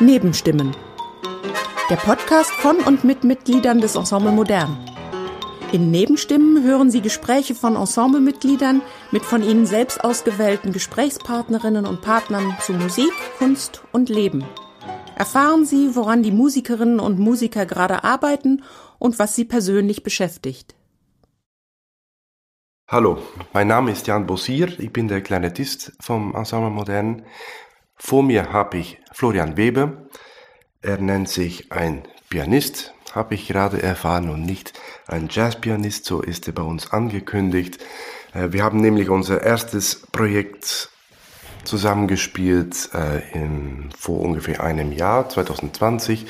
Nebenstimmen. Der Podcast von und mit Mitgliedern des Ensemble Modern. In Nebenstimmen hören Sie Gespräche von Ensemblemitgliedern mit von ihnen selbst ausgewählten Gesprächspartnerinnen und Partnern zu Musik, Kunst und Leben. Erfahren Sie, woran die Musikerinnen und Musiker gerade arbeiten und was sie persönlich beschäftigt. Hallo, mein Name ist Jan Bossier, ich bin der Klarinettist vom Ensemble Modern. Vor mir habe ich Florian Weber. Er nennt sich ein Pianist, habe ich gerade erfahren, und nicht ein Jazzpianist, so ist er bei uns angekündigt. Äh, wir haben nämlich unser erstes Projekt zusammengespielt äh, in, vor ungefähr einem Jahr, 2020.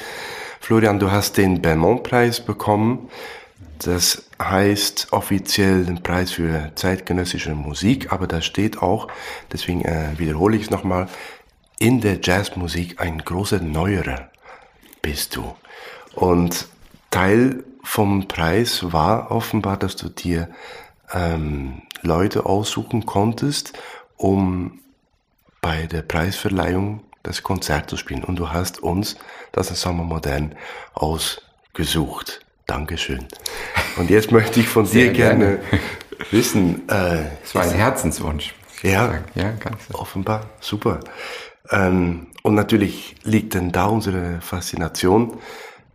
Florian, du hast den Belmont-Preis bekommen. Das heißt offiziell den Preis für zeitgenössische Musik, aber da steht auch, deswegen äh, wiederhole ich es nochmal, in der Jazzmusik ein großer Neuerer bist du. Und Teil vom Preis war offenbar, dass du dir ähm, Leute aussuchen konntest, um bei der Preisverleihung das Konzert zu spielen. Und du hast uns das Ensemble Modern ausgesucht. Dankeschön. Und jetzt möchte ich von dir gerne, gerne, wissen. Äh, es war ein Herzenswunsch. Ja, ja ganz offenbar. Super. Ähm, und natürlich liegt denn da unsere Faszination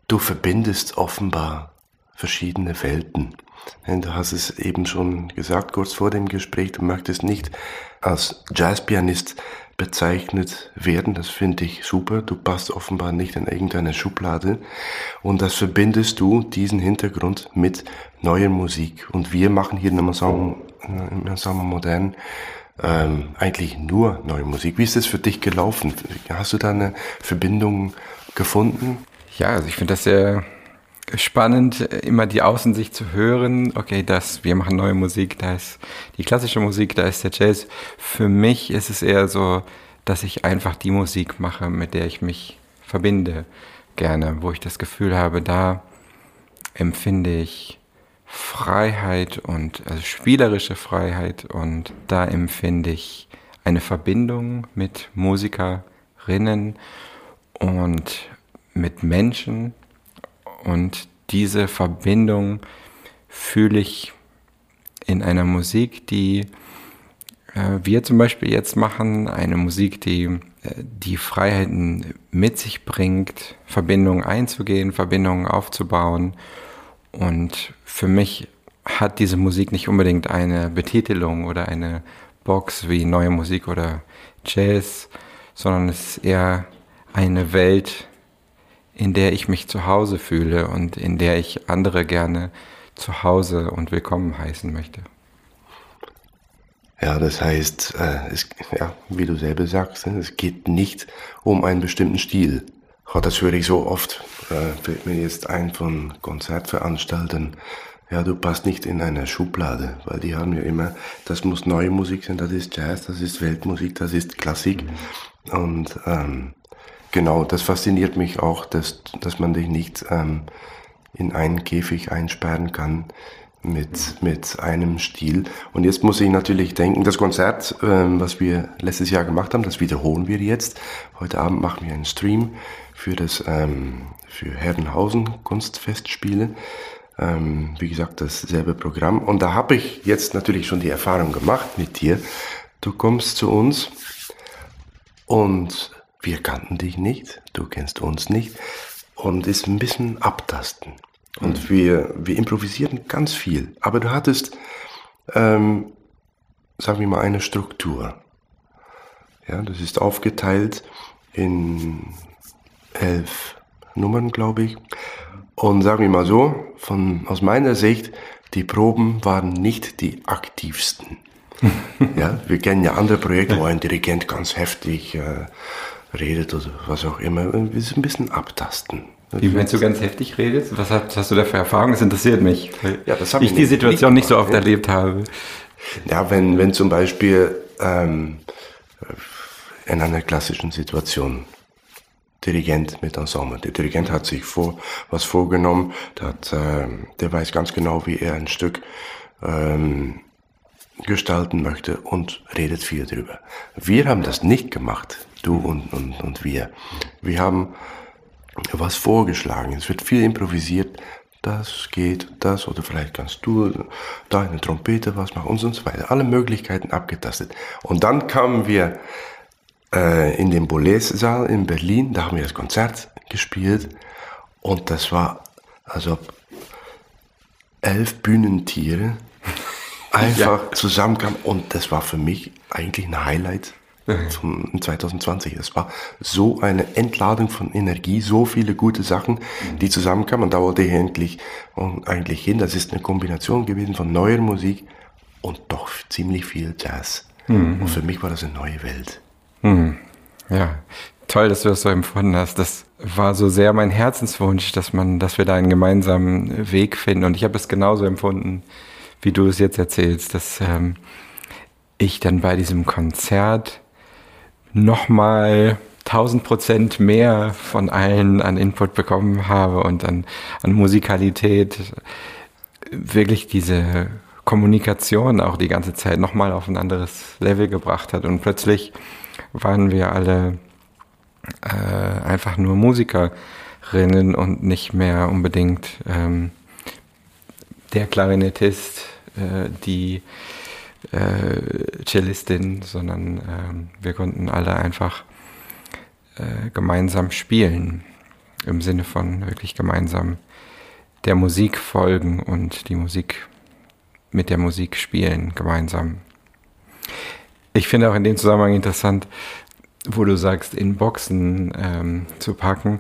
Du verbindest offenbar verschiedene Welten. Du hast es eben schon gesagt, kurz vor dem Gespräch, du möchtest nicht als Jazzpianist bezeichnet werden. Das finde ich super. Du passt offenbar nicht in irgendeine Schublade. Und das verbindest du, diesen Hintergrund, mit neuer Musik. Und wir machen hier im Ensemble, im Ensemble Modern ähm, eigentlich nur neue Musik. Wie ist das für dich gelaufen? Hast du da eine Verbindung gefunden? Ja, also ich finde das sehr spannend, immer die Außensicht zu hören. Okay, das, wir machen neue Musik, da ist die klassische Musik, da ist der Jazz. Für mich ist es eher so, dass ich einfach die Musik mache, mit der ich mich verbinde, gerne, wo ich das Gefühl habe, da empfinde ich Freiheit und also spielerische Freiheit und da empfinde ich eine Verbindung mit Musikerinnen und mit Menschen und diese Verbindung fühle ich in einer Musik, die äh, wir zum Beispiel jetzt machen, eine Musik, die äh, die Freiheiten mit sich bringt, Verbindungen einzugehen, Verbindungen aufzubauen. Und für mich hat diese Musik nicht unbedingt eine Betitelung oder eine Box wie neue Musik oder Jazz, sondern es ist eher eine Welt, in der ich mich zu Hause fühle und in der ich andere gerne zu Hause und willkommen heißen möchte. Ja, das heißt, äh, es, ja, wie du selber sagst, ne, es geht nicht um einen bestimmten Stil. Das höre ich so oft, äh, fällt mir jetzt ein von Konzertveranstaltern. Ja, du passt nicht in eine Schublade, weil die haben ja immer, das muss neue Musik sein, das ist Jazz, das ist Weltmusik, das ist Klassik. Mhm. Und ähm, Genau, das fasziniert mich auch, dass, dass man dich nicht ähm, in einen Käfig einsperren kann mit, mit einem Stil. Und jetzt muss ich natürlich denken, das Konzert, ähm, was wir letztes Jahr gemacht haben, das wiederholen wir jetzt. Heute Abend machen wir einen Stream für das ähm, für Herrenhausen Kunstfestspiele. Ähm, wie gesagt, dasselbe Programm. Und da habe ich jetzt natürlich schon die Erfahrung gemacht mit dir. Du kommst zu uns und wir kannten dich nicht, du kennst uns nicht und ist ein bisschen abtasten. Und mhm. wir, wir improvisieren ganz viel. Aber du hattest, ähm, sagen wir mal, eine Struktur. Ja, das ist aufgeteilt in elf Nummern, glaube ich. Und sagen wir mal so, von, aus meiner Sicht, die Proben waren nicht die aktivsten. ja, wir kennen ja andere Projekte, wo ein Dirigent ganz heftig äh, redet oder was auch immer, ein bisschen abtasten. Wie meinst du ganz heftig redest? Was hast, hast du da für Erfahrungen? Das interessiert mich, weil ja, das ich die Situation nicht, nicht so oft erlebt habe. Ja, wenn, wenn zum Beispiel ähm, in einer klassischen Situation Dirigent mit Ensemble. Der Dirigent hat sich vor, was vorgenommen, der, hat, äh, der weiß ganz genau, wie er ein Stück ähm, gestalten möchte und redet viel drüber. Wir haben das nicht gemacht, du und, und, und wir. Wir haben was vorgeschlagen. Es wird viel improvisiert. Das geht, das oder vielleicht kannst du da eine Trompete was machen und so weiter. Alle Möglichkeiten abgetastet. Und dann kamen wir äh, in den Boulez-Saal in Berlin, da haben wir das Konzert gespielt und das war also elf Bühnentiere einfach ja. zusammenkamen und das war für mich eigentlich ein Highlight von 2020. Es war so eine Entladung von Energie, so viele gute Sachen, die zusammenkamen. Und da wollte ich endlich eigentlich hin. Das ist eine Kombination gewesen von neuer Musik und doch ziemlich viel Jazz. Mhm. Und für mich war das eine neue Welt. Mhm. Ja, toll, dass du das so empfunden hast. Das war so sehr mein Herzenswunsch, dass man, dass wir da einen gemeinsamen Weg finden. Und ich habe es genauso empfunden, wie du es jetzt erzählst, dass ähm, ich dann bei diesem Konzert nochmal 1000 Prozent mehr von allen an Input bekommen habe und an, an Musikalität. Wirklich diese Kommunikation auch die ganze Zeit nochmal auf ein anderes Level gebracht hat. Und plötzlich waren wir alle äh, einfach nur Musikerinnen und nicht mehr unbedingt ähm, der Klarinettist, äh, die äh, Cellistin, sondern äh, wir konnten alle einfach äh, gemeinsam spielen. Im Sinne von wirklich gemeinsam der Musik folgen und die Musik mit der Musik spielen gemeinsam. Ich finde auch in dem Zusammenhang interessant, wo du sagst, in Boxen ähm, zu packen.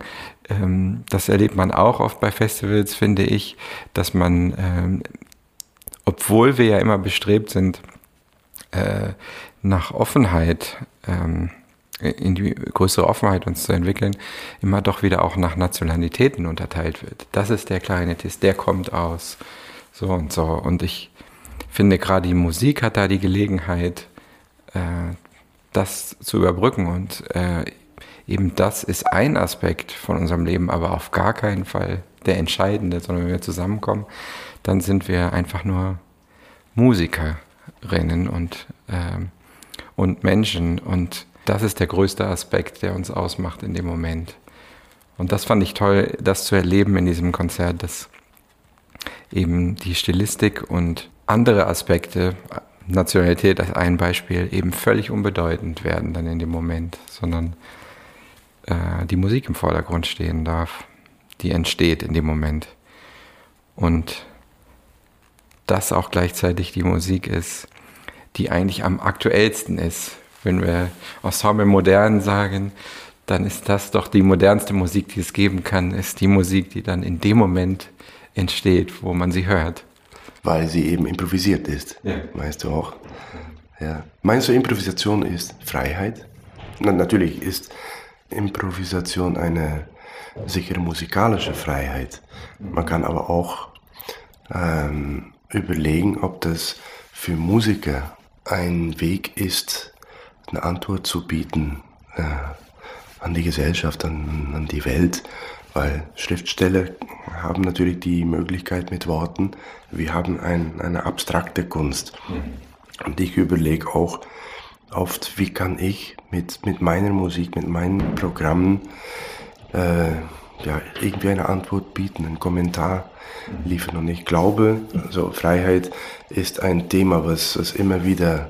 Ähm, das erlebt man auch oft bei Festivals, finde ich, dass man, ähm, obwohl wir ja immer bestrebt sind, äh, nach Offenheit, ähm, in die größere Offenheit uns zu entwickeln, immer doch wieder auch nach Nationalitäten unterteilt wird. Das ist der Klarinettist, der kommt aus so und so. Und ich finde gerade die Musik hat da die Gelegenheit, äh, das zu überbrücken. Und äh, eben das ist ein Aspekt von unserem Leben, aber auf gar keinen Fall der entscheidende, sondern wenn wir zusammenkommen, dann sind wir einfach nur Musiker. Rennen und, ähm, und Menschen. Und das ist der größte Aspekt, der uns ausmacht in dem Moment. Und das fand ich toll, das zu erleben in diesem Konzert, dass eben die Stilistik und andere Aspekte, Nationalität als ein Beispiel, eben völlig unbedeutend werden dann in dem Moment, sondern äh, die Musik im Vordergrund stehen darf, die entsteht in dem Moment. Und das auch gleichzeitig die Musik ist, die eigentlich am aktuellsten ist. Wenn wir Ensemble modern sagen, dann ist das doch die modernste Musik, die es geben kann, ist die Musik, die dann in dem Moment entsteht, wo man sie hört. Weil sie eben improvisiert ist, ja. meinst du auch? Ja. Meinst du, Improvisation ist Freiheit? Na, natürlich ist Improvisation eine sichere musikalische Freiheit. Man kann aber auch ähm, überlegen, ob das für Musiker ein Weg ist, eine Antwort zu bieten äh, an die Gesellschaft, an, an die Welt, weil Schriftsteller haben natürlich die Möglichkeit mit Worten, wir haben ein, eine abstrakte Kunst. Mhm. Und ich überlege auch oft, wie kann ich mit, mit meiner Musik, mit meinen Programmen äh, ja, irgendwie eine Antwort bieten, einen Kommentar liefern. Und ich glaube, also Freiheit ist ein Thema, was, was immer wieder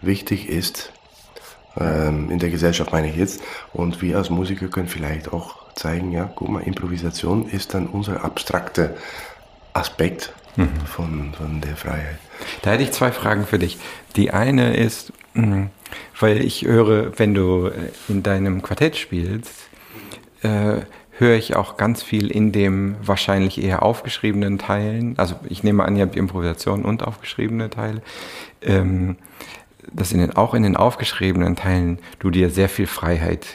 wichtig ist. Ähm, in der Gesellschaft meine ich jetzt. Und wir als Musiker können vielleicht auch zeigen, ja, guck mal, Improvisation ist dann unser abstrakter Aspekt mhm. von, von der Freiheit. Da hätte ich zwei Fragen für dich. Die eine ist, hm, weil ich höre, wenn du in deinem Quartett spielst, äh, höre ich auch ganz viel in dem wahrscheinlich eher aufgeschriebenen Teilen. Also ich nehme an, ihr habt Improvisation und aufgeschriebene Teile. Ähm, dass in den, auch in den aufgeschriebenen Teilen du dir sehr viel Freiheit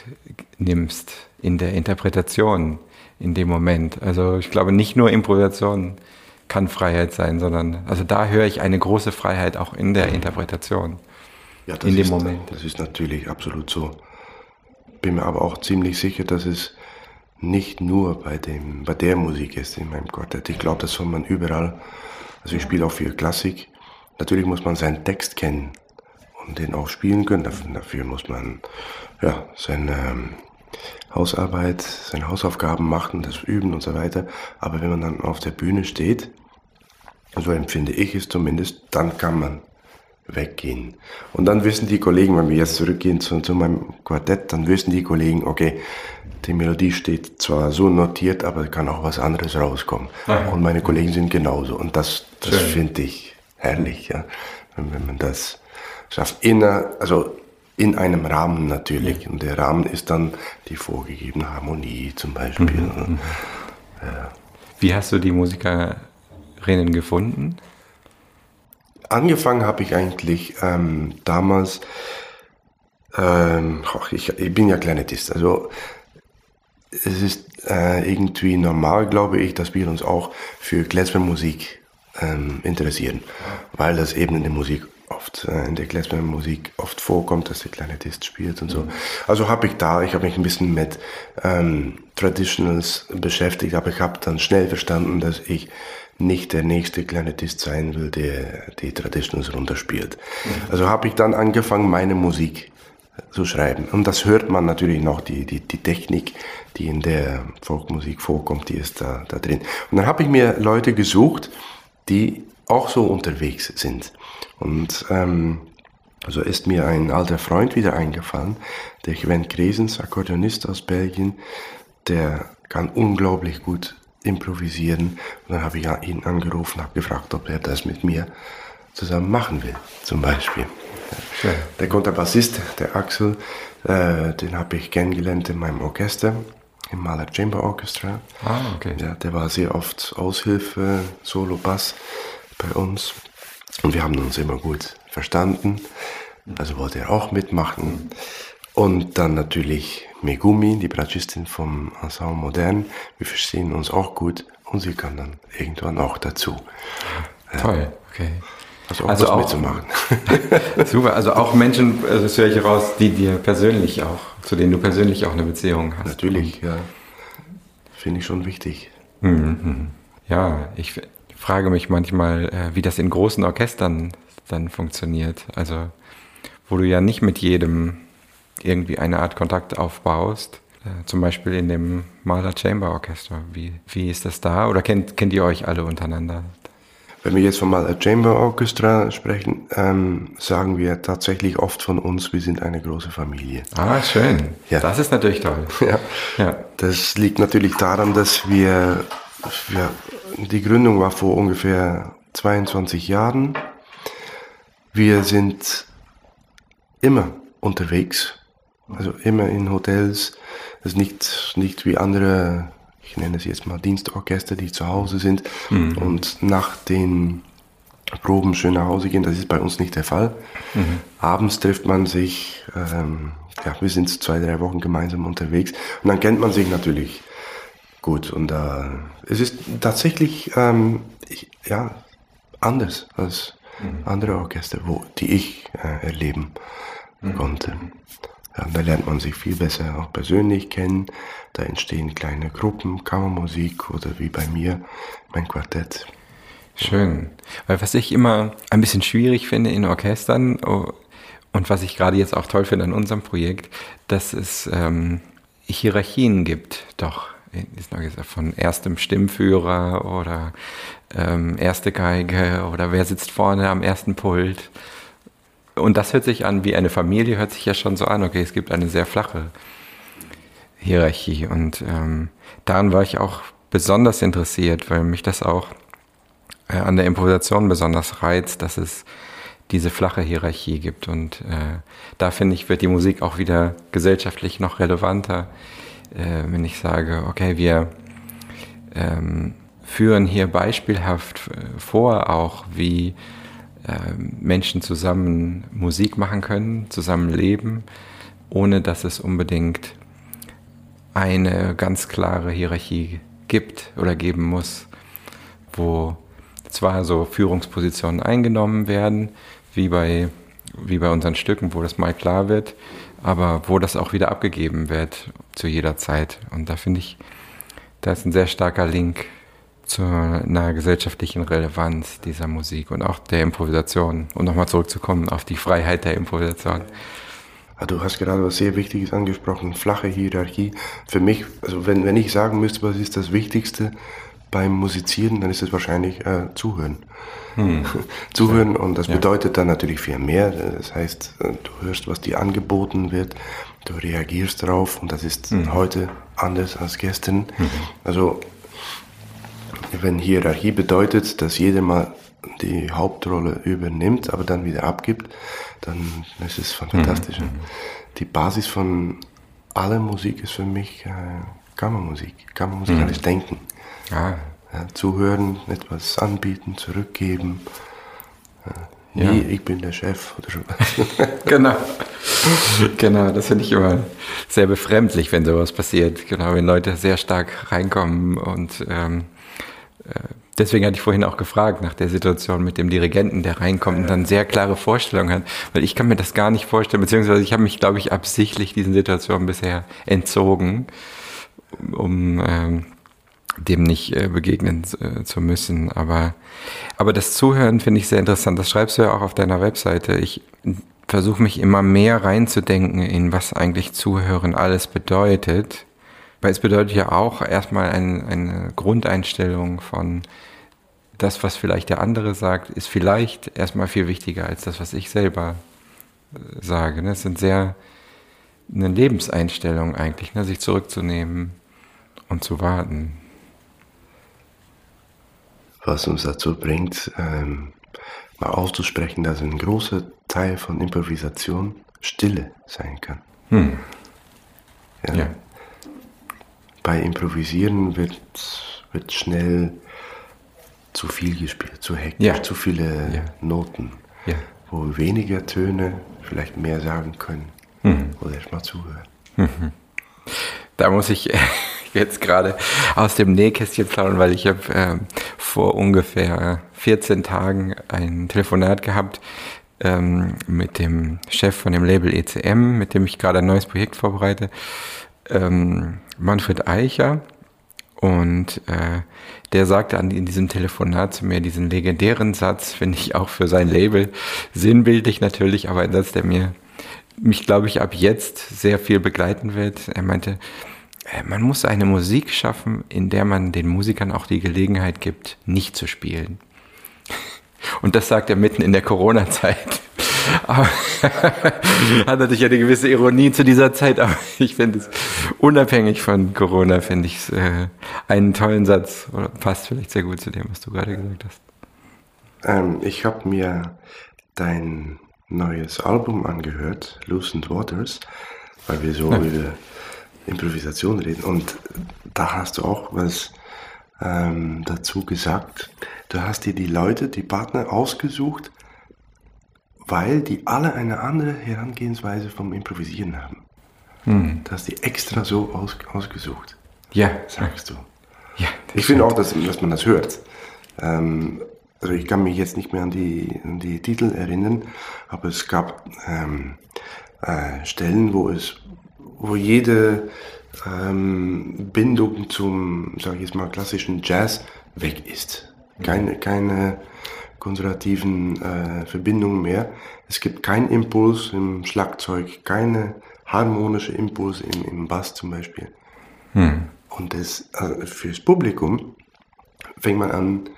nimmst in der Interpretation in dem Moment. Also ich glaube, nicht nur Improvisation kann Freiheit sein, sondern also da höre ich eine große Freiheit auch in der Interpretation. Ja, das in dem ist, Moment. Das ist natürlich absolut so. Bin mir aber auch ziemlich sicher, dass es nicht nur bei, dem, bei der Musik ist in meinem Quartett. Ich glaube, das soll man überall. Also ich spiele auch viel Klassik. Natürlich muss man seinen Text kennen und den auch spielen können. Dafür muss man ja, seine ähm, Hausarbeit, seine Hausaufgaben machen, das üben und so weiter. Aber wenn man dann auf der Bühne steht, so empfinde ich es zumindest, dann kann man weggehen. Und dann wissen die Kollegen, wenn wir jetzt zurückgehen zu, zu meinem Quartett, dann wissen die Kollegen, okay, die Melodie steht zwar so notiert, aber kann auch was anderes rauskommen. Ja. Und meine Kollegen sind genauso. Und das, das finde ich herrlich, ja. Wenn, wenn man das schafft. In, also in einem Rahmen natürlich. Ja. Und der Rahmen ist dann die vorgegebene Harmonie zum Beispiel. Mhm. mhm. Ja. Wie hast du die Musikerinnen gefunden? Angefangen habe ich eigentlich ähm, damals, ähm, ach, ich, ich, bin ja Klarinettist, also es ist äh, irgendwie normal, glaube ich, dass wir uns auch für Klezmermusik ähm, interessieren, weil das eben in der Musik oft, äh, in der Klezmermusik oft vorkommt, dass der Klarinettist spielt und so. Mhm. Also habe ich da, ich habe mich ein bisschen mit ähm, Traditionals beschäftigt, aber ich habe dann schnell verstanden, dass ich nicht der nächste Klarinettist sein will, der die Traditionals runterspielt. Also habe ich dann angefangen, meine Musik zu schreiben. Und das hört man natürlich noch, die, die, die Technik, die in der Folkmusik vorkommt, die ist da, da drin. Und dann habe ich mir Leute gesucht, die auch so unterwegs sind. Und ähm, also ist mir ein alter Freund wieder eingefallen, der Gwen Kresens, Akkordeonist aus Belgien, der kann unglaublich gut improvisieren. Und dann habe ich ihn angerufen, habe gefragt, ob er das mit mir zusammen machen will, zum Beispiel. Ja. Der Kontrabassist, der Axel, äh, den habe ich kennengelernt in meinem Orchester, im Mahler Chamber Orchestra. Ah, okay. Ja, der war sehr oft Aushilfe, Solo-Bass bei uns. Und wir haben uns immer gut verstanden. Also wollte er auch mitmachen. Und dann natürlich Megumi, die Bratschistin vom Ensemble Modern. Wir verstehen uns auch gut und sie kann dann irgendwann auch dazu. Toll, okay. Also, also auch mitzumachen. Super, also auch Menschen, also das höre ich raus, die dir persönlich auch, zu denen du persönlich auch eine Beziehung hast. Natürlich, ja. Finde ich schon wichtig. Mhm. Ja, ich frage mich manchmal, äh, wie das in großen Orchestern dann funktioniert. Also, wo du ja nicht mit jedem irgendwie eine Art Kontakt aufbaust. Äh, zum Beispiel in dem Mahler Chamber Orchester. Wie, wie ist das da? Oder kennt, kennt ihr euch alle untereinander? Wenn wir jetzt vom Mahler Chamber Orchestra sprechen, ähm, sagen wir tatsächlich oft von uns, wir sind eine große Familie. Ah, schön. Ja. Das ist natürlich toll. Ja. ja. Das liegt natürlich daran, dass wir, wir, die Gründung war vor ungefähr 22 Jahren. Wir sind immer unterwegs also immer in Hotels. Das ist nicht, nicht wie andere, ich nenne es jetzt mal Dienstorchester, die zu Hause sind mhm. und nach den Proben schön nach Hause gehen. Das ist bei uns nicht der Fall. Mhm. Abends trifft man sich, ähm, ja, wir sind zwei, drei Wochen gemeinsam unterwegs und dann kennt man sich natürlich gut. Und äh, es ist tatsächlich ähm, ich, ja, anders als mhm. andere Orchester, wo, die ich äh, erleben mhm. konnte. Da lernt man sich viel besser auch persönlich kennen. Da entstehen kleine Gruppen, Kammermusik oder wie bei mir mein Quartett. Schön. Weil was ich immer ein bisschen schwierig finde in Orchestern oh, und was ich gerade jetzt auch toll finde an unserem Projekt, dass es ähm, Hierarchien gibt, doch von erstem Stimmführer oder ähm, erste Geige oder wer sitzt vorne am ersten Pult und das hört sich an wie eine Familie, hört sich ja schon so an, okay, es gibt eine sehr flache Hierarchie. Und ähm, daran war ich auch besonders interessiert, weil mich das auch äh, an der Improvisation besonders reizt, dass es diese flache Hierarchie gibt. Und äh, da finde ich, wird die Musik auch wieder gesellschaftlich noch relevanter, äh, wenn ich sage, okay, wir ähm, führen hier beispielhaft äh, vor, auch wie Menschen zusammen Musik machen können, zusammen leben, ohne dass es unbedingt eine ganz klare Hierarchie gibt oder geben muss, wo zwar so Führungspositionen eingenommen werden, wie bei, wie bei unseren Stücken, wo das mal klar wird, aber wo das auch wieder abgegeben wird zu jeder Zeit. Und da finde ich, da ist ein sehr starker Link zu einer gesellschaftlichen Relevanz dieser Musik und auch der Improvisation. Um nochmal zurückzukommen auf die Freiheit der Improvisation. Ah, du hast gerade was sehr Wichtiges angesprochen, flache Hierarchie. Für mich, also wenn, wenn ich sagen müsste, was ist das Wichtigste beim Musizieren, dann ist es wahrscheinlich äh, Zuhören. Hm. Zuhören und das ja. bedeutet dann natürlich viel mehr. Das heißt, äh, du hörst, was dir angeboten wird, du reagierst darauf und das ist hm. heute anders als gestern. Hm. Also wenn Hierarchie bedeutet, dass jeder mal die Hauptrolle übernimmt, aber dann wieder abgibt, dann ist es fantastisch. Mhm. Die Basis von aller Musik ist für mich äh, Kammermusik. Kammermusik mhm. alles denken. Ah. Ja, zuhören, etwas anbieten, zurückgeben. Äh, nie, ja. ich bin der Chef oder so. genau. genau, das finde ich immer sehr befremdlich, wenn sowas passiert. Genau, wenn Leute sehr stark reinkommen und ähm, äh, deswegen hatte ich vorhin auch gefragt nach der Situation mit dem Dirigenten, der reinkommt und dann sehr klare Vorstellungen hat, weil ich kann mir das gar nicht vorstellen, beziehungsweise ich habe mich, glaube ich, absichtlich diesen Situationen bisher entzogen, um ähm, dem nicht äh, begegnen äh, zu müssen. Aber, aber das Zuhören finde ich sehr interessant. Das schreibst du ja auch auf deiner Webseite. Ich versuche mich immer mehr reinzudenken in was eigentlich Zuhören alles bedeutet weil es bedeutet ja auch erstmal ein, eine Grundeinstellung von das, was vielleicht der andere sagt, ist vielleicht erstmal viel wichtiger als das, was ich selber äh, sage. Das sind sehr eine Lebenseinstellung eigentlich, ne? sich zurückzunehmen und zu warten. Was uns dazu bringt, ähm, mal auszusprechen, dass ein großer Teil von Improvisation Stille sein kann. Hm. Ja. ja bei Improvisieren wird, wird schnell zu viel gespielt, zu hektisch, ja. zu viele ja. Noten, ja. wo weniger Töne vielleicht mehr sagen können mhm. oder erstmal zuhören. Mhm. Da muss ich jetzt gerade aus dem Nähkästchen plaudern, weil ich habe äh, vor ungefähr 14 Tagen ein Telefonat gehabt ähm, mit dem Chef von dem Label ECM, mit dem ich gerade ein neues Projekt vorbereite ähm, Manfred Eicher und äh, der sagte an, in diesem Telefonat zu mir diesen legendären Satz, finde ich auch für sein Label sinnbildlich natürlich, aber ein Satz, der mir mich, glaube ich, ab jetzt sehr viel begleiten wird. Er meinte, äh, man muss eine Musik schaffen, in der man den Musikern auch die Gelegenheit gibt, nicht zu spielen. Und das sagt er mitten in der Corona-Zeit. Hat natürlich eine gewisse Ironie zu dieser Zeit, aber ich finde es unabhängig von Corona, finde ich es äh, einen tollen Satz oder passt vielleicht sehr gut zu dem, was du gerade gesagt hast. Ähm, ich habe mir dein neues Album angehört, Lucent Waters, weil wir so ja. über Improvisation reden und da hast du auch was ähm, dazu gesagt. Du hast dir die Leute, die Partner ausgesucht, weil die alle eine andere Herangehensweise vom Improvisieren haben. Hm. Du hast die extra so aus, ausgesucht. Ja. Sagst du. Ja. Ich finde auch, dass, dass man das hört. Ähm, also ich kann mich jetzt nicht mehr an die, an die Titel erinnern, aber es gab ähm, äh, Stellen, wo es, wo jede ähm, Bindung zum, sage ich jetzt mal, klassischen Jazz weg ist. Keine, keine konservativen äh, Verbindungen mehr. Es gibt keinen Impuls im Schlagzeug, keine harmonische Impuls im, im Bass zum Beispiel. Hm. Und das, äh, fürs Publikum fängt man an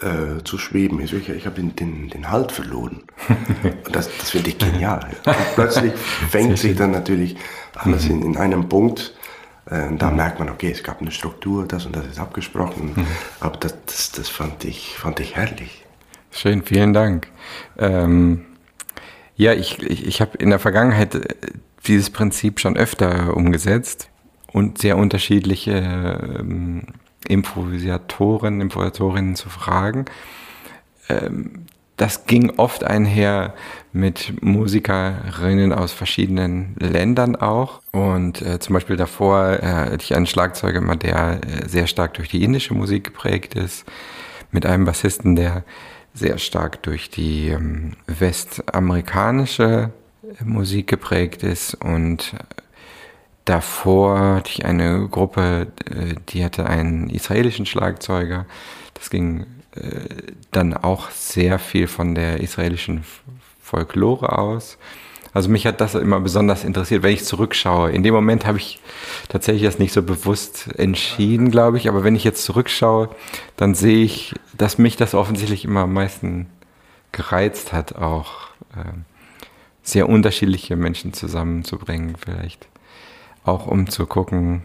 äh, zu schweben. Ich, ich habe den, den, den Halt verloren. Das, das finde ich genial. Und plötzlich fängt sich dann natürlich alles mhm. in, in einem Punkt äh, da merkt man, okay, es gab eine Struktur, das und das ist abgesprochen. Mhm. Aber das, das, das, fand, ich, fand ich herrlich. Schön, vielen Dank. Ähm, ja, ich, ich, ich habe in der Vergangenheit äh, dieses Prinzip schon öfter umgesetzt und sehr unterschiedliche ähm, Improvisatoren, Improvisatorinnen zu fragen. Ähm, das ging oft einher mit Musikerinnen aus verschiedenen Ländern auch. Und äh, zum Beispiel davor äh, hatte ich einen Schlagzeuger, der äh, sehr stark durch die indische Musik geprägt ist, mit einem Bassisten, der sehr stark durch die ähm, westamerikanische Musik geprägt ist und davor hatte ich eine Gruppe, äh, die hatte einen israelischen Schlagzeuger. Das ging äh, dann auch sehr viel von der israelischen Folklore aus. Also mich hat das immer besonders interessiert, wenn ich zurückschaue. In dem Moment habe ich tatsächlich das nicht so bewusst entschieden, glaube ich. Aber wenn ich jetzt zurückschaue, dann sehe ich, dass mich das offensichtlich immer am meisten gereizt hat, auch äh, sehr unterschiedliche Menschen zusammenzubringen, vielleicht auch um zu gucken,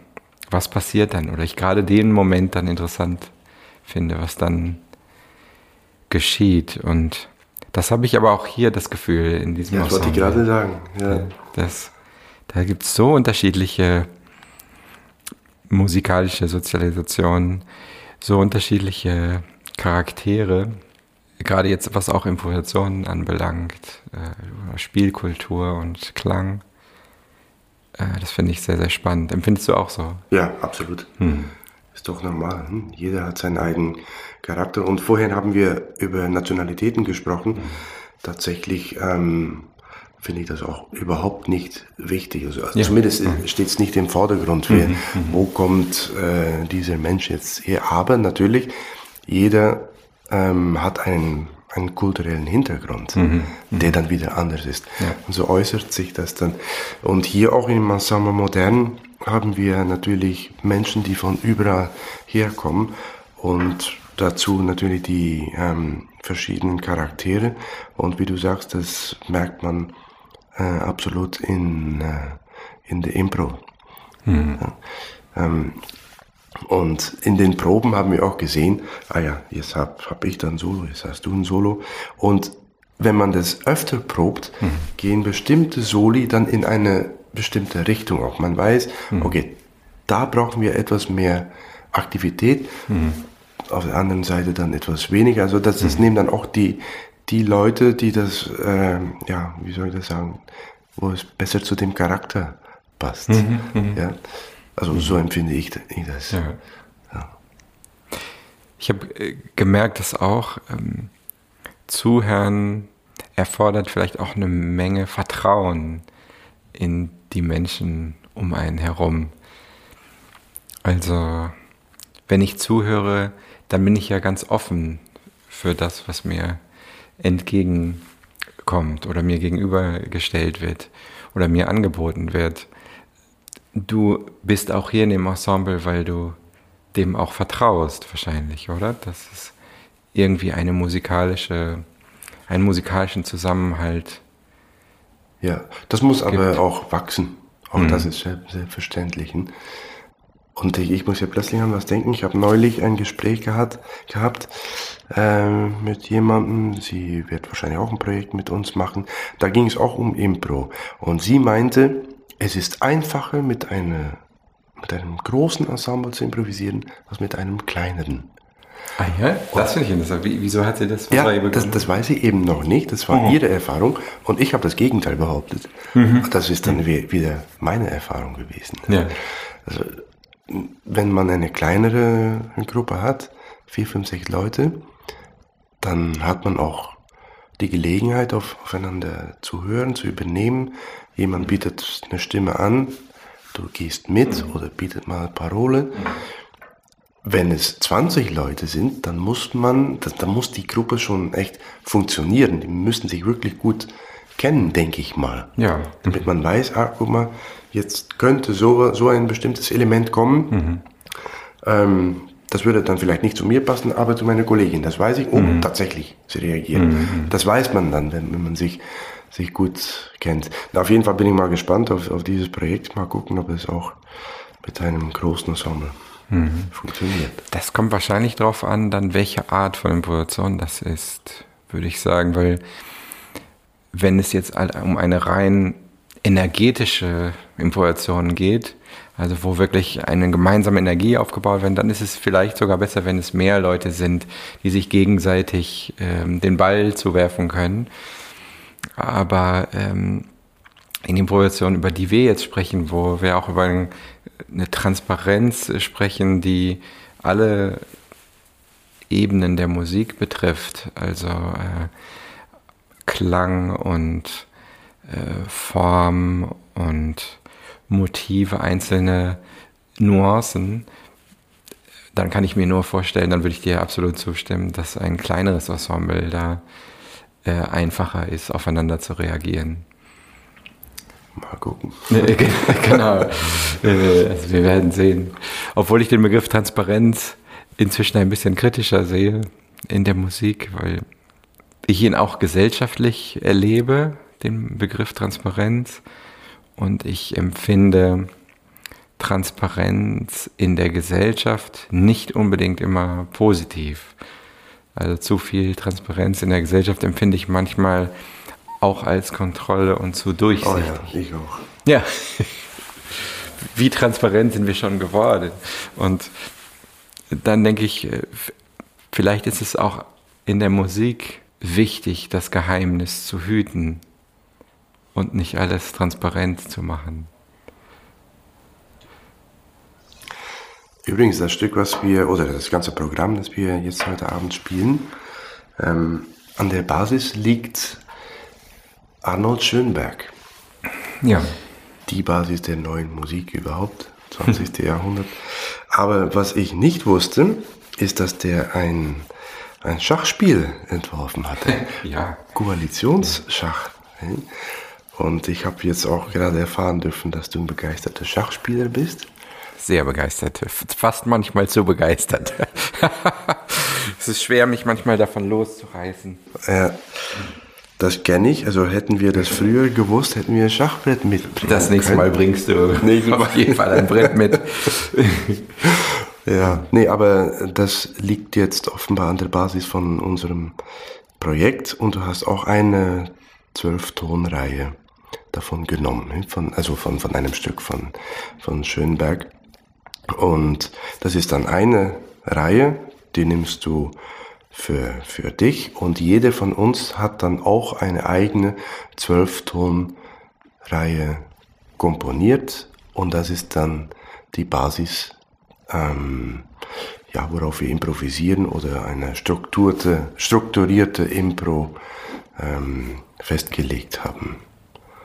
was passiert dann. Oder ich gerade den Moment dann interessant finde, was dann geschieht. Und das habe ich aber auch hier das Gefühl in diesem Ja, das wollte ich gerade sagen. Ja. Das, da gibt es so unterschiedliche musikalische Sozialisationen, so unterschiedliche Charaktere, gerade jetzt was auch Improvisationen anbelangt, äh, Spielkultur und Klang. Äh, das finde ich sehr, sehr spannend. Empfindest du auch so? Ja, absolut. Hm. Ist doch normal. Hm? Jeder hat seinen eigenen Charakter. Und vorhin haben wir über Nationalitäten gesprochen. Tatsächlich ähm, finde ich das auch überhaupt nicht wichtig. Also, also Ja. Zumindest steht es nicht im Vordergrund. Wer, Wo kommt äh, dieser Mensch jetzt her? Aber natürlich, jeder ähm, hat einen, einen kulturellen Hintergrund, der dann wieder anders ist. Und so äußert sich das dann. Und hier auch im Ensemble Modern haben wir natürlich Menschen, die von überall herkommen und dazu natürlich die ähm, verschiedenen Charaktere. Und wie du sagst, das merkt man äh, absolut in, äh, in der Impro. Ja. Ähm, und in den Proben haben wir auch gesehen, ah ja, jetzt hab, hab ich dann Solo, jetzt hast du ein Solo. Und wenn man das öfter probt, gehen bestimmte Soli dann in eine bestimmte Richtung auch. Man weiß, okay, da brauchen wir etwas mehr Aktivität, auf der anderen Seite dann etwas weniger. Also das, das nehmen dann auch die, die Leute, die das, ähm, ja, wie soll ich das sagen, wo es besser zu dem Charakter passt. Ja? Also so empfinde ich das. Ja. Ich habe äh, gemerkt, dass auch ähm, Zuhören erfordert vielleicht auch eine Menge Vertrauen in die Menschen um einen herum. Also, wenn ich zuhöre, dann bin ich ja ganz offen für das, was mir entgegenkommt oder mir gegenübergestellt wird oder mir angeboten wird. Du bist auch hier in dem Ensemble, weil du dem auch vertraust, wahrscheinlich, oder? Dass es irgendwie eine musikalische, einen musikalischen Zusammenhalt. Ja, das muss aber Gibt. auch wachsen. Auch Mhm. das ist selbst- selbstverständlich. Und ich, ich muss ja plötzlich an was denken. Ich habe neulich ein Gespräch gehabt, gehabt ähm, mit jemandem. Sie wird wahrscheinlich auch ein Projekt mit uns machen. Da ging es auch um Impro. Und sie meinte, es ist einfacher mit, einer, mit einem großen Ensemble zu improvisieren, als mit einem kleineren. Ah ja, das finde ich interessant. Wie, wieso hat sie das? Ja, das, das weiß ich eben noch nicht. Das war ihre Erfahrung. Und ich habe das Gegenteil behauptet. Das ist dann wie- wieder meine Erfahrung gewesen. Ja. Also, wenn man eine kleinere Gruppe hat, vier, fünf, sechs Leute, dann hat man auch die Gelegenheit, auf, aufeinander zu hören, zu übernehmen. Jemand bietet eine Stimme an, du gehst mit oder bietet mal Parole. Wenn es 20 Leute sind, dann muss man, dann muss die Gruppe schon echt funktionieren. Die müssen sich wirklich gut kennen, denke ich mal. Ja. Damit man weiß, ah, guck mal, jetzt könnte so, so ein bestimmtes Element kommen. Ähm, das würde dann vielleicht nicht zu mir passen, aber zu meiner Kollegin. Das weiß ich. Oh, tatsächlich, sie reagiert. Das weiß man dann, wenn, wenn man sich, sich gut kennt. Na, auf jeden Fall bin ich mal gespannt auf, auf dieses Projekt. Mal gucken, ob es auch mit einem großen Ensemble funktioniert. Das kommt wahrscheinlich darauf an, dann welche Art von Improvisation das ist, würde ich sagen, weil wenn es jetzt um eine rein energetische Improvisation geht, also wo wirklich eine gemeinsame Energie aufgebaut wird, dann ist es vielleicht sogar besser, wenn es mehr Leute sind, die sich gegenseitig ähm, den Ball zuwerfen können. Aber ähm, in Improvisation, über die wir jetzt sprechen, wo wir auch über ein, eine Transparenz sprechen, die alle Ebenen der Musik betrifft, also äh, Klang und äh, Form und Motive, einzelne Nuancen, dann kann ich mir nur vorstellen, dann würde ich dir absolut zustimmen, dass ein kleineres Ensemble da äh, einfacher ist, aufeinander zu reagieren. Mal gucken. genau. Äh, also wir werden sehen. Obwohl ich den Begriff Transparenz inzwischen ein bisschen kritischer sehe in der Musik, weil ich ihn auch gesellschaftlich erlebe, den Begriff Transparenz. Und ich empfinde Transparenz in der Gesellschaft nicht unbedingt immer positiv. Also zu viel Transparenz in der Gesellschaft empfinde ich manchmal auch als Kontrolle und zu durchsichtig. Oh ja, ich auch. Ja. Wie transparent sind wir schon geworden? Und dann denke ich, äh, vielleicht ist es auch in der Musik wichtig, das Geheimnis zu hüten und nicht alles transparent zu machen. Übrigens, das Stück, was wir, oder das ganze Programm, das wir jetzt heute Abend spielen, ähm, an der Basis liegt Arnold Schönberg. Ja. Die Basis der neuen Musik überhaupt, 20. Jahrhundert. Aber was ich nicht wusste, ist, dass der ein, ein Schachspiel entworfen hatte. Ja. Koalitionsschach. Und ich habe jetzt auch gerade erfahren dürfen, dass du ein begeisterter Schachspieler bist. Sehr begeistert, fast manchmal zu begeistert. es ist schwer, mich manchmal davon loszureißen. Ja, das kenne ich. Also hätten wir das früher gewusst, hätten wir ein Schachbrett mitbringen Das nächste Mal bringst du Nächstes Mal. auf jeden Fall ein Brett mit. Ja, nee, aber das liegt jetzt offenbar an der Basis von unserem Projekt und du hast auch eine Zwölftonreihe davon genommen, ne? von, also von, von einem Stück von, von Schönberg. Und das ist dann eine Reihe, die nimmst du für, für dich. Und jeder von uns hat dann auch eine eigene Zwölftonreihe komponiert. Und das ist dann die Basis, ähm, ja, worauf wir improvisieren oder eine strukturierte, strukturierte Impro ähm, festgelegt haben.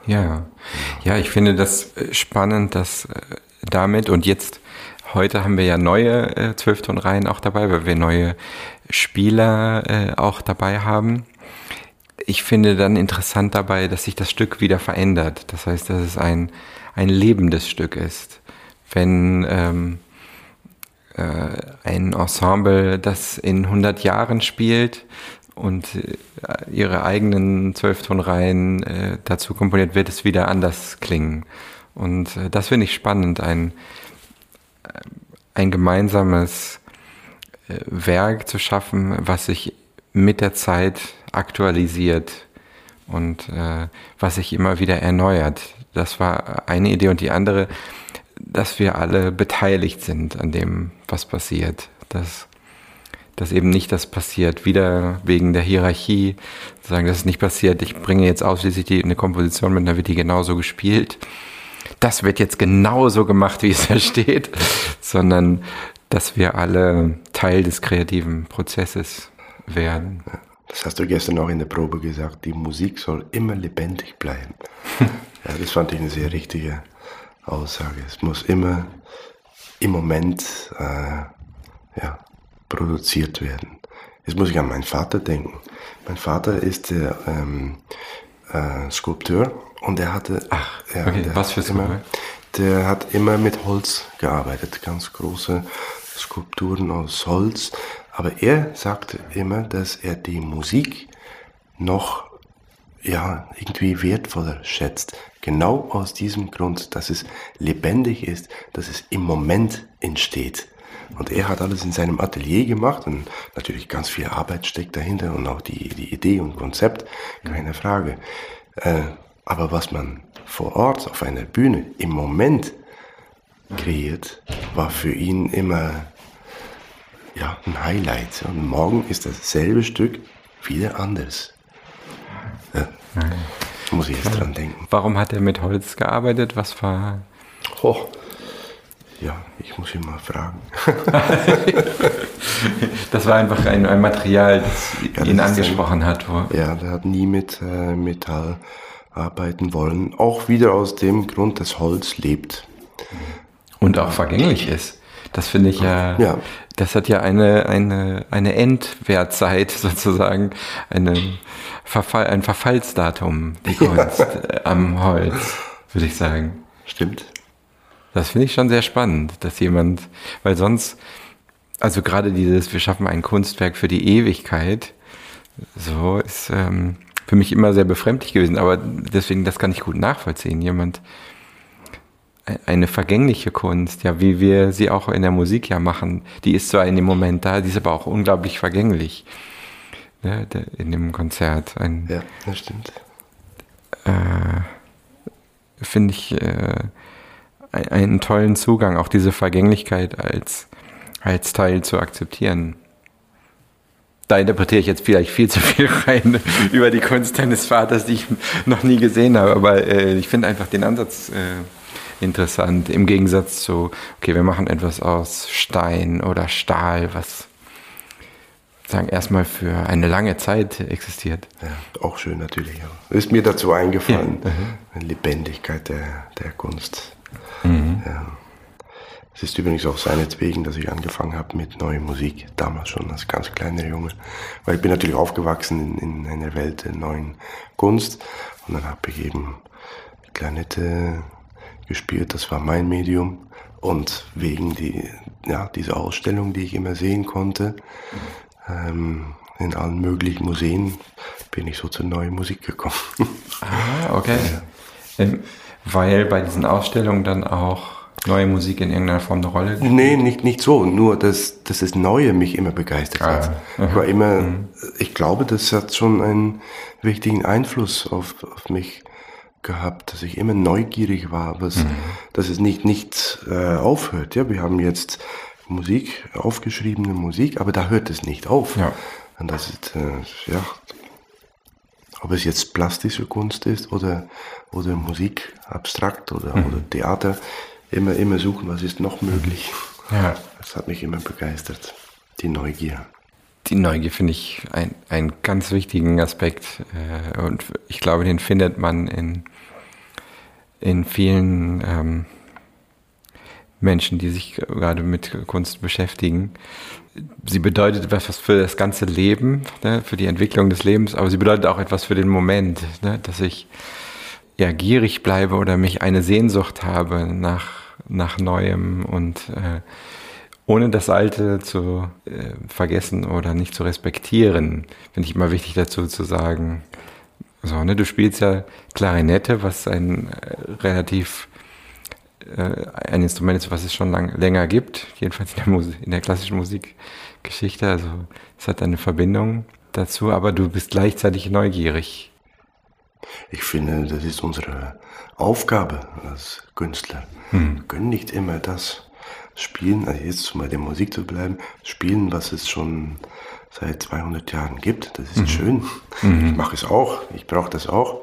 Ja, ja, ich finde das äh, spannend, dass äh, damit und jetzt heute haben wir ja neue äh, Zwölftonreihen auch dabei, weil wir neue Spieler äh, auch dabei haben. Ich finde dann interessant dabei, dass sich das Stück wieder verändert. Das heißt, dass es ein, ein lebendes Stück ist. Wenn ähm, äh, ein Ensemble, das in 100 Jahren spielt und äh, ihre eigenen Zwölftonreihen äh, dazu komponiert, wird es wieder anders klingen. Und äh, das finde ich spannend, ein, ein gemeinsames äh, Werk zu schaffen, was sich mit der Zeit aktualisiert und äh, was sich immer wieder erneuert. Das war eine Idee und die andere, dass wir alle beteiligt sind an dem, was passiert. Dass, dass eben nicht das passiert, wieder wegen der Hierarchie, sagen, das ist nicht passiert, ich bringe jetzt ausschließlich die, eine Komposition mit, dann wird die genauso gespielt. Das wird jetzt genauso gemacht, wie es da steht, sondern dass wir alle Teil des kreativen Prozesses werden. Das hast du gestern auch in der Probe gesagt, die Musik soll immer lebendig bleiben. ja, das fand ich eine sehr richtige Aussage. Es muss immer im Moment äh, ja, produziert werden. Jetzt muss ich an meinen Vater denken. Mein Vater ist der ähm, äh, Skulpteur und er hatte. Ach, ja, okay. der was für immer, Skulptur? Der hat immer mit Holz gearbeitet, ganz große Skulpturen aus Holz. Aber er sagte immer, dass er die Musik noch ja, irgendwie wertvoller schätzt. Genau aus diesem Grund, dass es lebendig ist, dass es im Moment entsteht. Und er hat alles in seinem Atelier gemacht und natürlich ganz viel Arbeit steckt dahinter und auch die, die Idee und Konzept, keine Frage. Äh, aber was man vor Ort auf einer Bühne im Moment kreiert, war für ihn immer ja, ein Highlight. Und morgen ist dasselbe Stück wieder anders. Ja. Muss ich jetzt dran denken. Warum hat er mit Holz gearbeitet? Was war. Oh. Ja, ich muss ihn mal fragen. Das war einfach ein, ein Material, das Ja, ihn das angesprochen hat. Wo, Ja, der hat nie mit äh, Metall arbeiten wollen, auch wieder aus dem Grund, dass Holz lebt. Und auch vergänglich ist. Das finde ich ja, Ja. das hat ja eine, eine, eine Endwertzeit sozusagen, eine Verfall, ein Verfallsdatum, die Kunst äh, am Holz, würde ich sagen. Stimmt? Das finde ich schon sehr spannend, dass jemand, weil sonst, also gerade dieses, wir schaffen ein Kunstwerk für die Ewigkeit, so ist ähm, für mich immer sehr befremdlich gewesen, aber deswegen, das kann ich gut nachvollziehen. Jemand, e- eine vergängliche Kunst, ja, wie wir sie auch in der Musik ja machen, die ist zwar in dem Moment da, die ist aber auch unglaublich vergänglich. Ne, der- in dem Konzert. Ein, Ja, das stimmt. finde ich äh, ein- einen tollen Zugang, auch diese Vergänglichkeit als, als Teil zu akzeptieren. Da interpretiere ich jetzt vielleicht viel zu viel rein über die Kunst deines Vaters, die ich noch nie gesehen habe, aber äh, ich finde einfach den Ansatz äh, interessant, im Gegensatz zu, okay, wir machen etwas aus Stein oder Stahl, was sagen erstmal für eine lange Zeit existiert. Ja, auch schön natürlich. Ja. Ist mir dazu eingefallen. Eine Lebendigkeit der, der Kunst. Ja. Es ist übrigens auch seinetwegen, dass ich angefangen habe mit neuer Musik, damals schon als ganz kleiner Junge. Weil ich bin natürlich aufgewachsen in, in einer Welt der neuen Kunst. Und dann habe ich eben Klarinette gespielt, das war mein Medium. Und wegen die, ja, dieser Ausstellung, die ich immer sehen konnte, ähm, in allen möglichen Museen, bin ich so zur neuen Musik gekommen. Ah, okay. Ähm, weil bei diesen Ausstellungen dann auch neue Musik in irgendeiner Form eine Rolle spielt. nee, nicht, nicht so, nur dass, dass das Neue mich immer begeistert hat. Ich war immer, ich glaube, das hat schon einen wichtigen Einfluss auf, auf mich gehabt, dass ich immer neugierig war, was, dass es nicht, nicht äh, aufhört. Ja, wir haben jetzt Musik, aufgeschriebene Musik, aber da hört es nicht auf. Ja. Und das ist, äh, ja, ob es jetzt plastische Kunst ist oder, oder Musik, abstrakt oder, oder Theater, immer, immer suchen, was ist noch möglich. Ja. Das hat mich immer begeistert, die Neugier. Die Neugier finde ich ein, einen ganz wichtigen Aspekt äh, und ich glaube, den findet man in, in vielen ähm, Menschen, die sich gerade mit Kunst beschäftigen. Sie bedeutet etwas für das ganze Leben, ne, für die Entwicklung des Lebens, aber sie bedeutet auch etwas für den Moment, ne, dass ich ja gierig bleibe oder mich eine Sehnsucht habe nach, nach Neuem und äh, ohne das Alte zu äh, vergessen oder nicht zu respektieren, finde ich immer wichtig dazu zu sagen. So, ne, du spielst ja Klarinette, was ein äh, relativ äh, ein Instrument ist, was es schon lang, länger gibt, jedenfalls in der, in der klassischen Musikgeschichte. Also es hat eine Verbindung dazu, aber du bist gleichzeitig neugierig. Ich finde, das ist unsere Aufgabe als Künstler. Wir können nicht immer das spielen, also jetzt bei der Musik zu bleiben, spielen, was es schon seit 200 Jahren gibt. Das ist schön. Ich mache es auch, ich brauche das auch.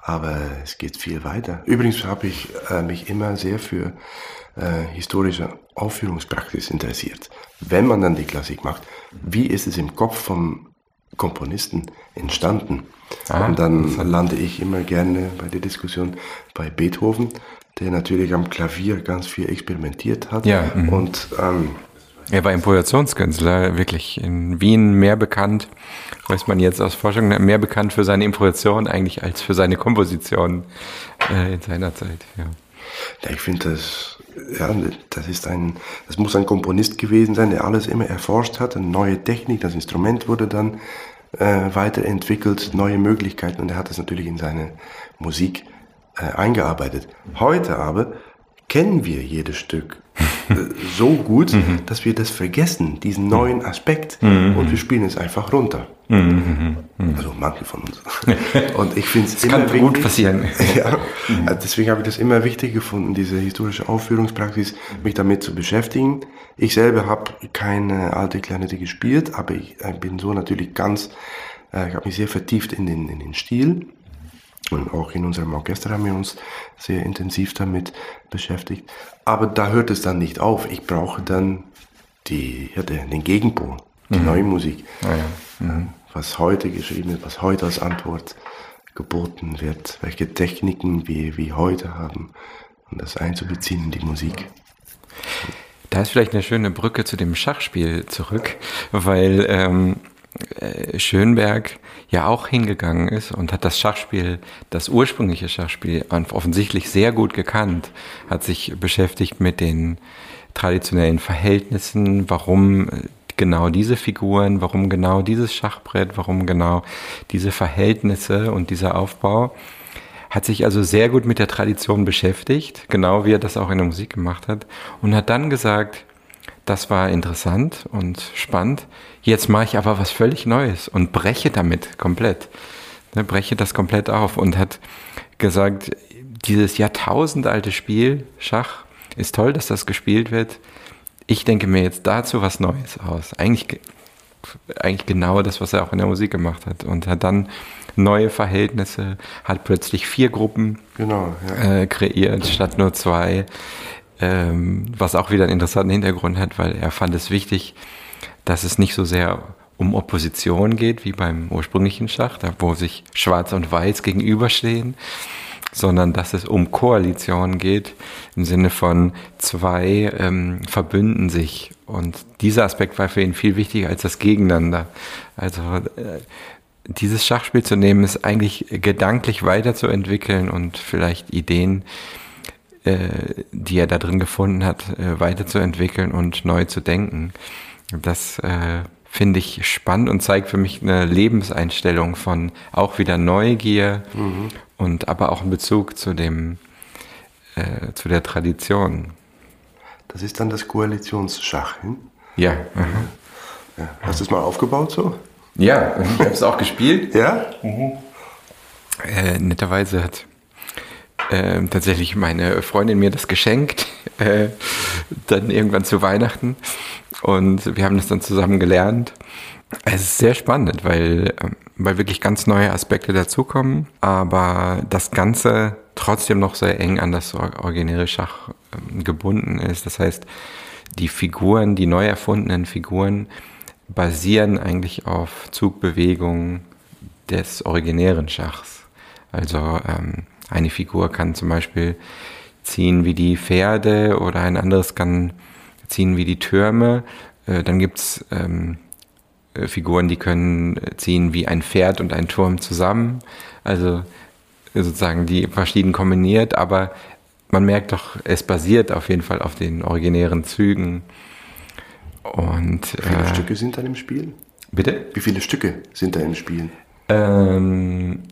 Aber es geht viel weiter. Übrigens habe ich äh, mich immer sehr für äh, historische Aufführungspraxis interessiert. Wenn man dann die Klassik macht, wie ist es im Kopf vom Komponisten entstanden? Ah, Und dann lande ich immer gerne bei der Diskussion bei Beethoven, der natürlich am Klavier ganz viel experimentiert hat. Ja, mhm. Und ähm, Er war Improvisationskünstler, wirklich in Wien mehr bekannt, weiß man jetzt aus Forschung, mehr bekannt für seine Improvisation eigentlich als für seine Komposition äh, in seiner Zeit. Ja. Ja, ich finde das, ja, das ist ein, das muss ein Komponist gewesen sein, der alles immer erforscht hat, eine neue Technik, das Instrument wurde dann äh, weiterentwickelt, neue Möglichkeiten und er hat das natürlich in seine Musik äh, eingearbeitet. Heute aber kennen wir jedes Stück äh, so gut, dass wir das vergessen, diesen neuen Aspekt und wir spielen es einfach runter. Also manche von uns. Und ich finde es Das kann gut passieren. ja, also deswegen habe ich das immer wichtig gefunden, diese historische Aufführungspraxis, mich damit zu beschäftigen. Ich selber habe keine alte Klarinette gespielt, aber ich äh, bin so natürlich ganz, äh, ich habe mich sehr vertieft in den, in den Stil. Und auch in unserem Orchester haben wir uns sehr intensiv damit beschäftigt. Aber da hört es dann nicht auf. Ich brauche dann die, ja, den, Gegenpol, die neue Musik. Ah, ja. Was heute geschrieben wird, was heute als Antwort geboten wird, welche Techniken wir wie heute haben, um das einzubeziehen in die Musik. Da ist vielleicht eine schöne Brücke zu dem Schachspiel zurück, weil ähm, äh, Schönberg ja auch hingegangen ist und hat das Schachspiel, das ursprüngliche Schachspiel offensichtlich sehr gut gekannt, hat sich beschäftigt mit den traditionellen Verhältnissen, warum genau diese Figuren, warum genau dieses Schachbrett, warum genau diese Verhältnisse und dieser Aufbau. Hat sich also sehr gut mit der Tradition beschäftigt, genau wie er das auch in der Musik gemacht hat, und hat dann gesagt, das war interessant und spannend. Jetzt mache ich aber was völlig Neues und breche damit komplett. Ne, breche das komplett auf und hat gesagt, dieses jahrtausendalte Spiel, Schach, ist toll, dass das gespielt wird. Ich denke mir jetzt dazu was Neues aus. Eigentlich, eigentlich genau das, was er auch in der Musik gemacht hat. Und hat dann neue Verhältnisse, hat plötzlich vier Gruppen genau, ja. äh, kreiert statt nur zwei. Ähm, was auch wieder einen interessanten Hintergrund hat, weil er fand es wichtig, dass es nicht so sehr um Opposition geht wie beim ursprünglichen Schach, da wo sich Schwarz und Weiß gegenüberstehen, sondern dass es um Koalition geht im Sinne von zwei ähm, verbünden sich und dieser Aspekt war für ihn viel wichtiger als das Gegeneinander. Also äh, dieses Schachspiel zu nehmen ist eigentlich gedanklich weiterzuentwickeln und vielleicht Ideen äh, die er da drin gefunden hat, äh, weiterzuentwickeln und neu zu denken. Das äh, finde ich spannend und zeigt für mich eine Lebenseinstellung von auch wieder Neugier mhm. und aber auch einen Bezug zu dem äh, zu der Tradition. Das ist dann das Koalitionsschach. Hm? Ja. ja. Hast du es mal aufgebaut so? Ja, ich habe es auch gespielt. Ja? Mhm. Äh, netterweise hat äh, tatsächlich meine Freundin mir das geschenkt, äh, dann irgendwann zu Weihnachten. Und wir haben das dann zusammen gelernt. Es ist sehr spannend, weil, ähm, weil wirklich ganz neue Aspekte dazukommen, aber das Ganze trotzdem noch sehr eng an das originäre Schach ähm, gebunden ist. Das heißt, die Figuren, die neu erfundenen Figuren basieren eigentlich auf Zugbewegungen des originären Schachs. Also ähm, eine Figur kann zum Beispiel ziehen wie die Pferde oder ein anderes kann ziehen wie die Türme. Äh, dann gibt's ähm, äh, Figuren, die können ziehen wie ein Pferd und ein Turm zusammen. Also sozusagen die verschieden kombiniert, aber man merkt doch, es basiert auf jeden Fall auf den originären Zügen. Und, Wie viele äh, Stücke sind da im Spiel? Bitte? Wie viele Stücke sind da im Spiel? Ähm,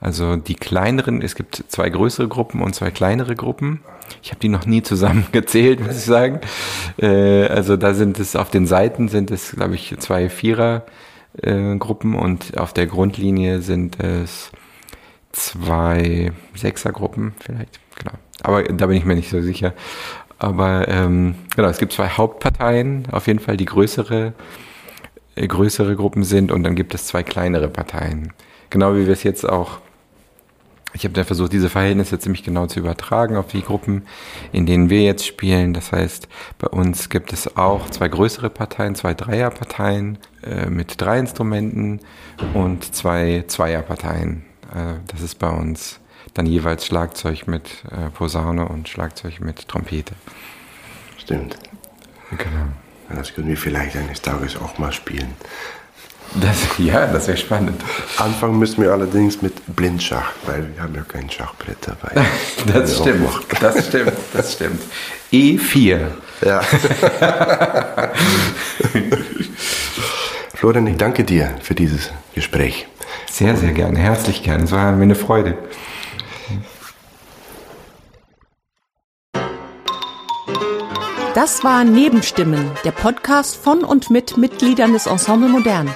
also die kleineren, es gibt zwei größere Gruppen und zwei kleinere Gruppen. Ich habe die noch nie zusammen gezählt, muss ich sagen. Äh, also da sind es auf den Seiten sind es, glaube ich, zwei Vierer-Gruppen äh, und auf der Grundlinie sind es zwei Sechser-Gruppen vielleicht. Genau. Aber da bin ich mir nicht so sicher. Aber ähm, genau, es gibt zwei Hauptparteien, auf jeden Fall die größere, äh, größere Gruppen sind und dann gibt es zwei kleinere Parteien. Genau wie wir es jetzt auch ich habe dann versucht, diese Verhältnisse ziemlich genau zu übertragen auf die Gruppen, in denen wir jetzt spielen. Das heißt, bei uns gibt es auch zwei größere Parteien, zwei Dreierparteien äh, mit drei Instrumenten und zwei Zweierparteien. Äh, das ist bei uns dann jeweils Schlagzeug mit äh, Posaune und Schlagzeug mit Trompete. Stimmt. Genau. Das können wir vielleicht eines Tages auch mal spielen. Das, ja, das wäre spannend. Anfangen müssen wir allerdings mit Blindschach, weil wir haben ja kein Schachbrett dabei. das stimmt, das stimmt, das stimmt. E4. Ja. Florian, ich danke dir für dieses Gespräch. Sehr, sehr gerne, herzlich gerne. Es war mir eine Freude. Das war Nebenstimmen, der Podcast von und mit Mitgliedern des Ensemble Modern.